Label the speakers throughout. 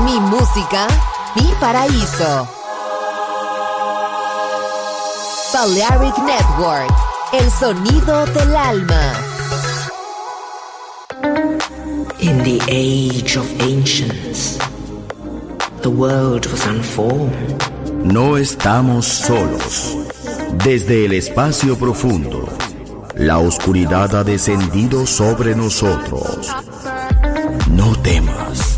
Speaker 1: mi música, mi paraíso. Balearic Network, el sonido del alma.
Speaker 2: In the age of ancients, the world was unformed.
Speaker 3: No estamos solos. Desde el espacio profundo, la oscuridad ha descendido sobre nosotros. No temas,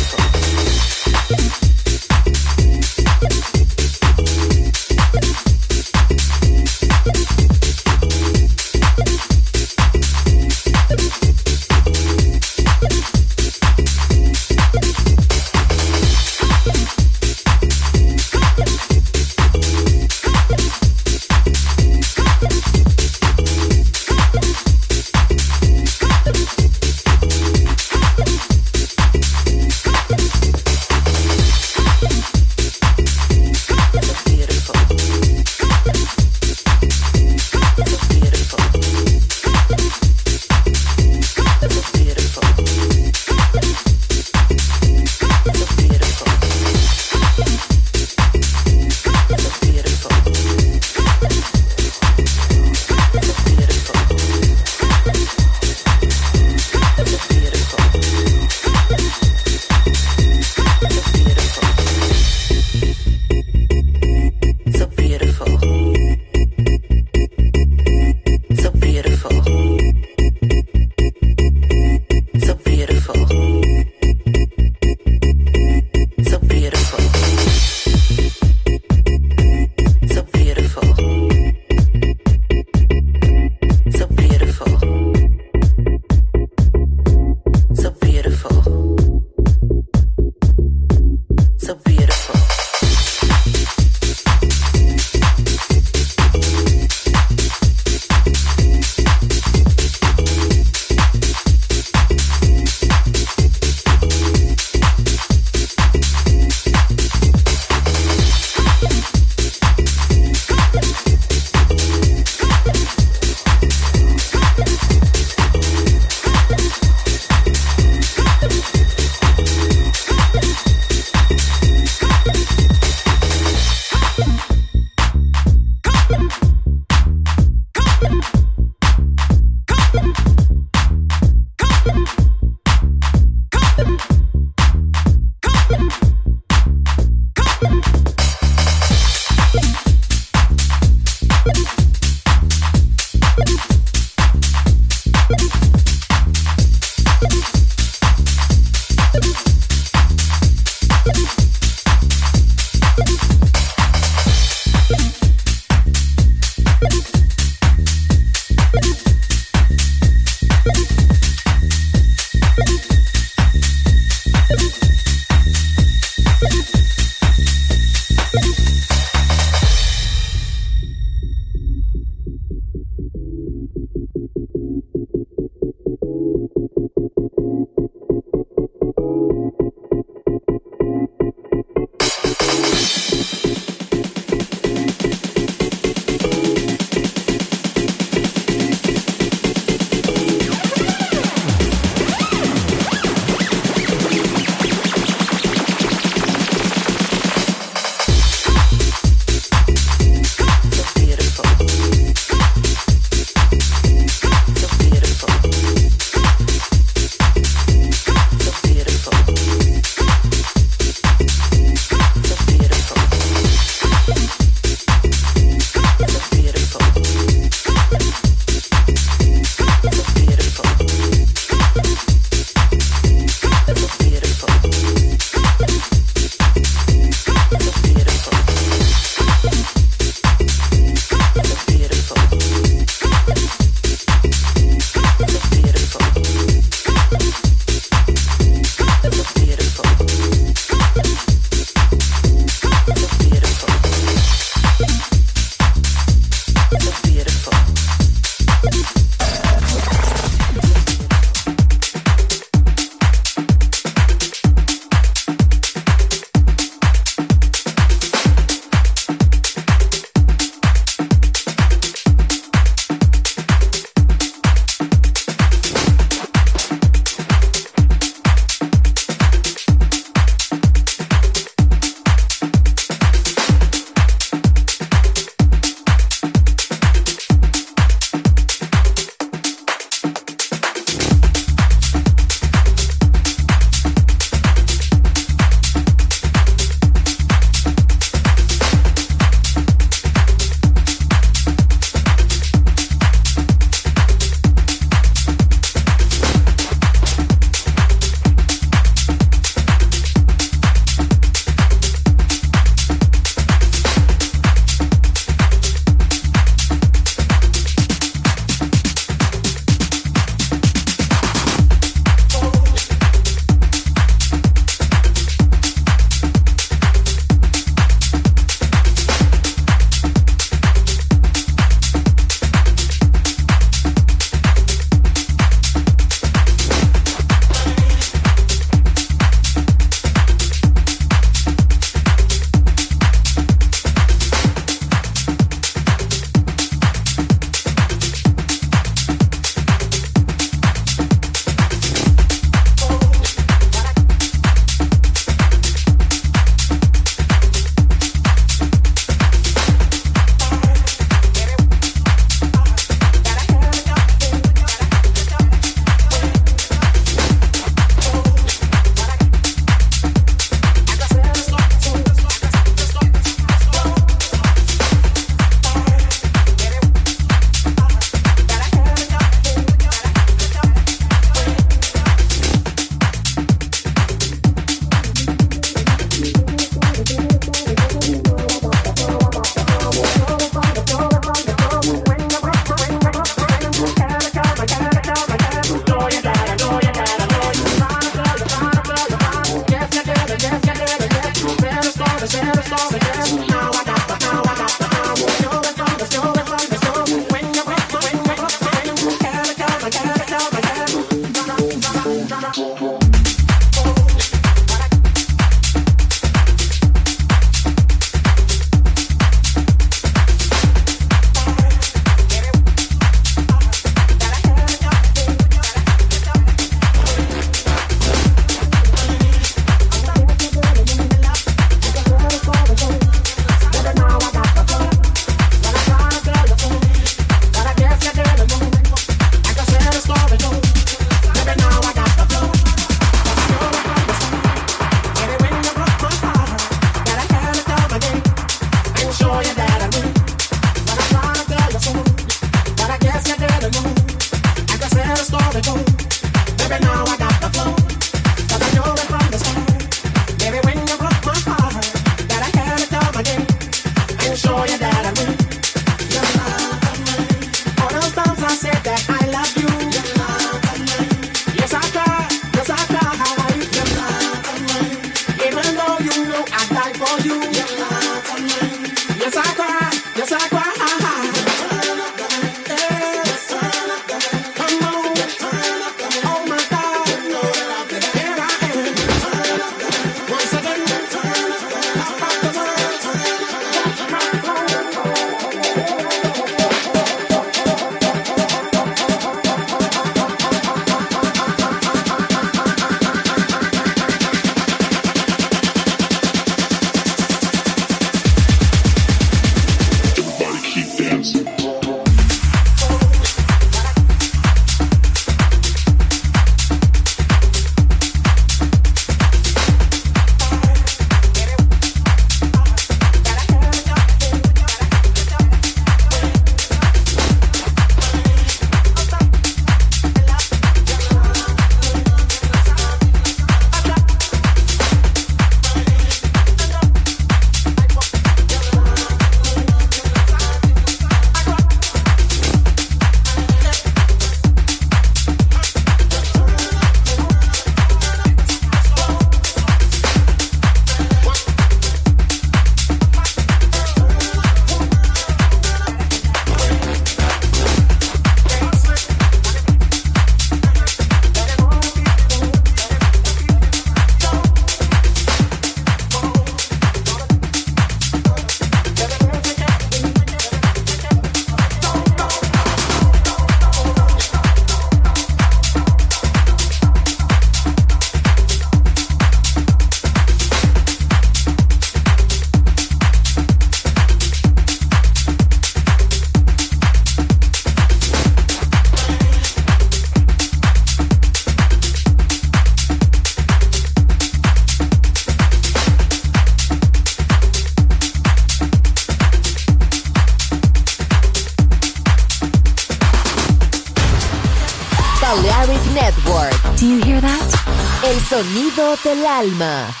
Speaker 1: Balearic
Speaker 4: Network. Do you hear that? El sonido del alma.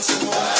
Speaker 4: dancing.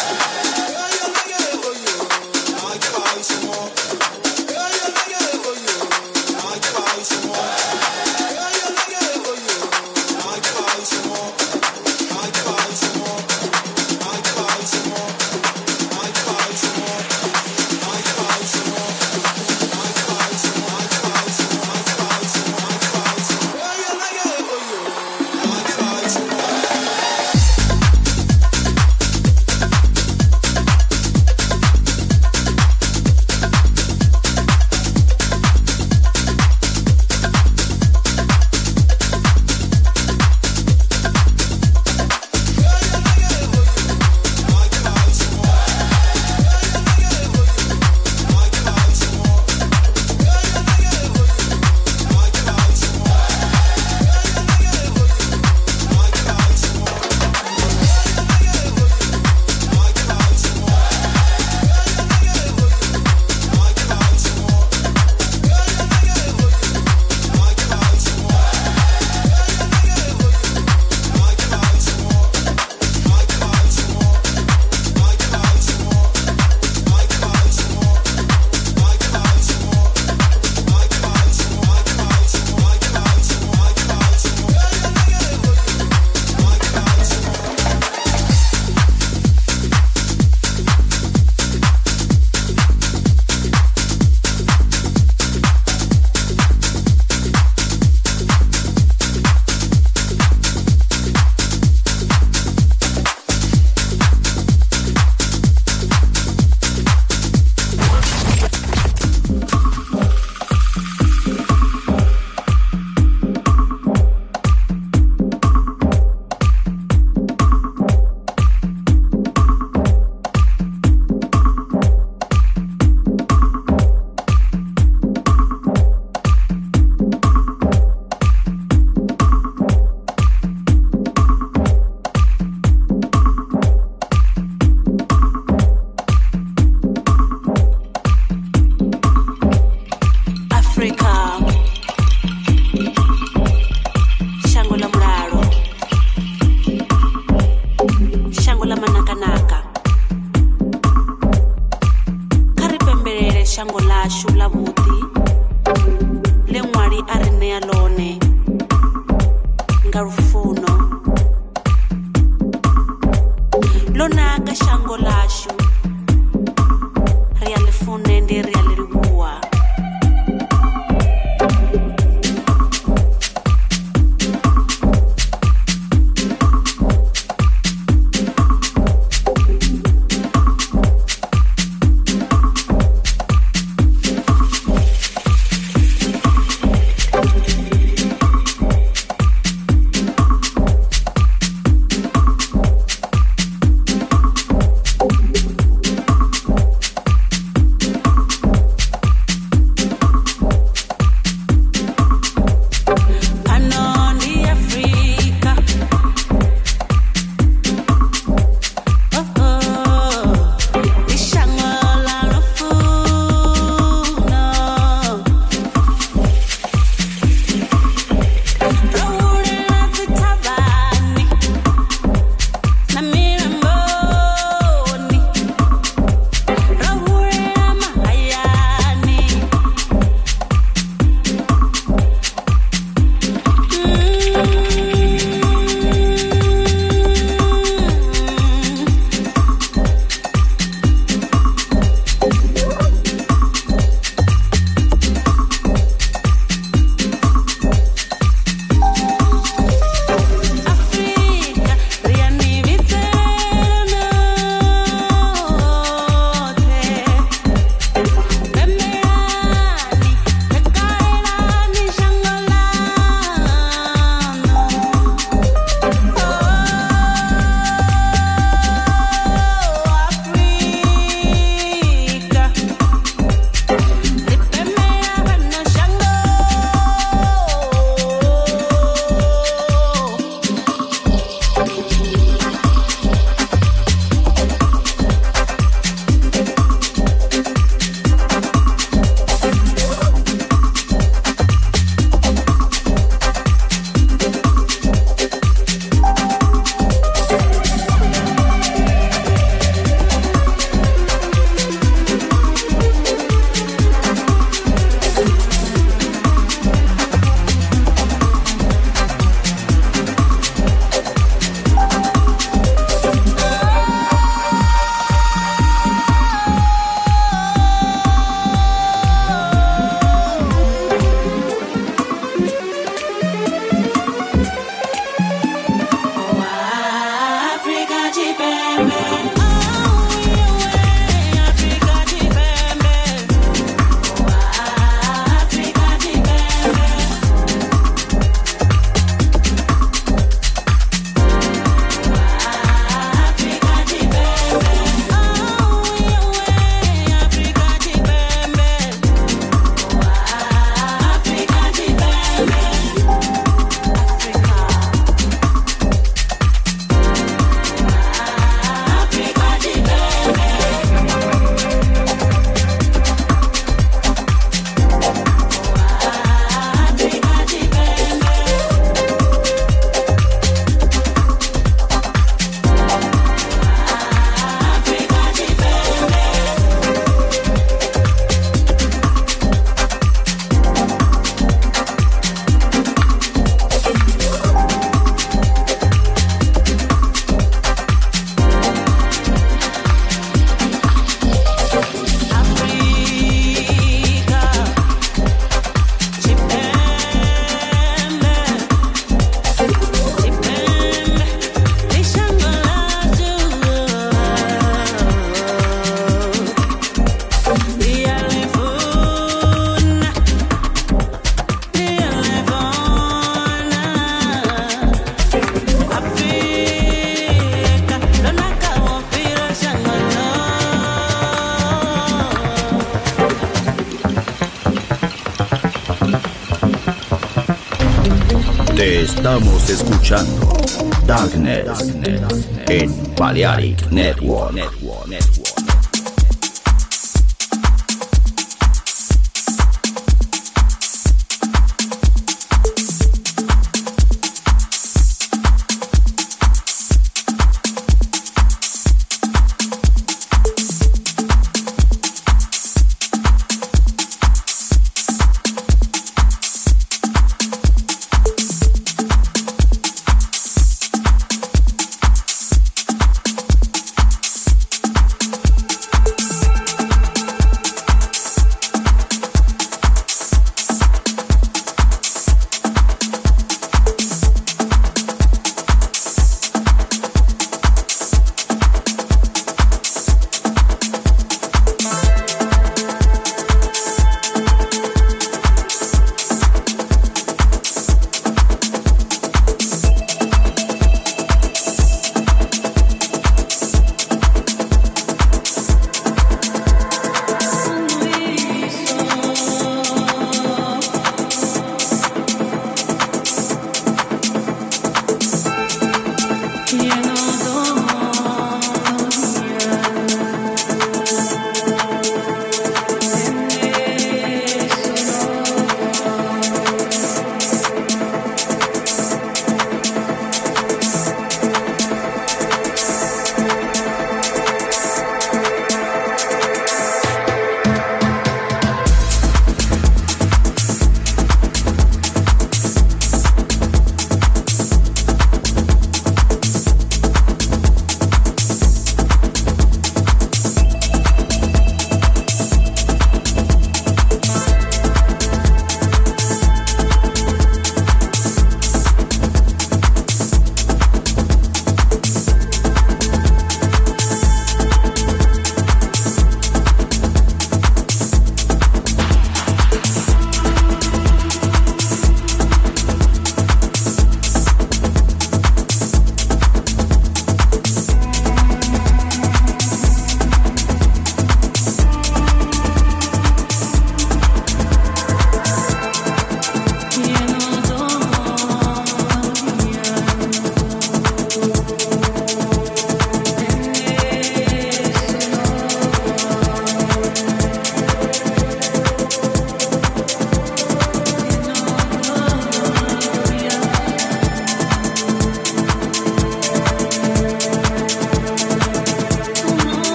Speaker 4: Net.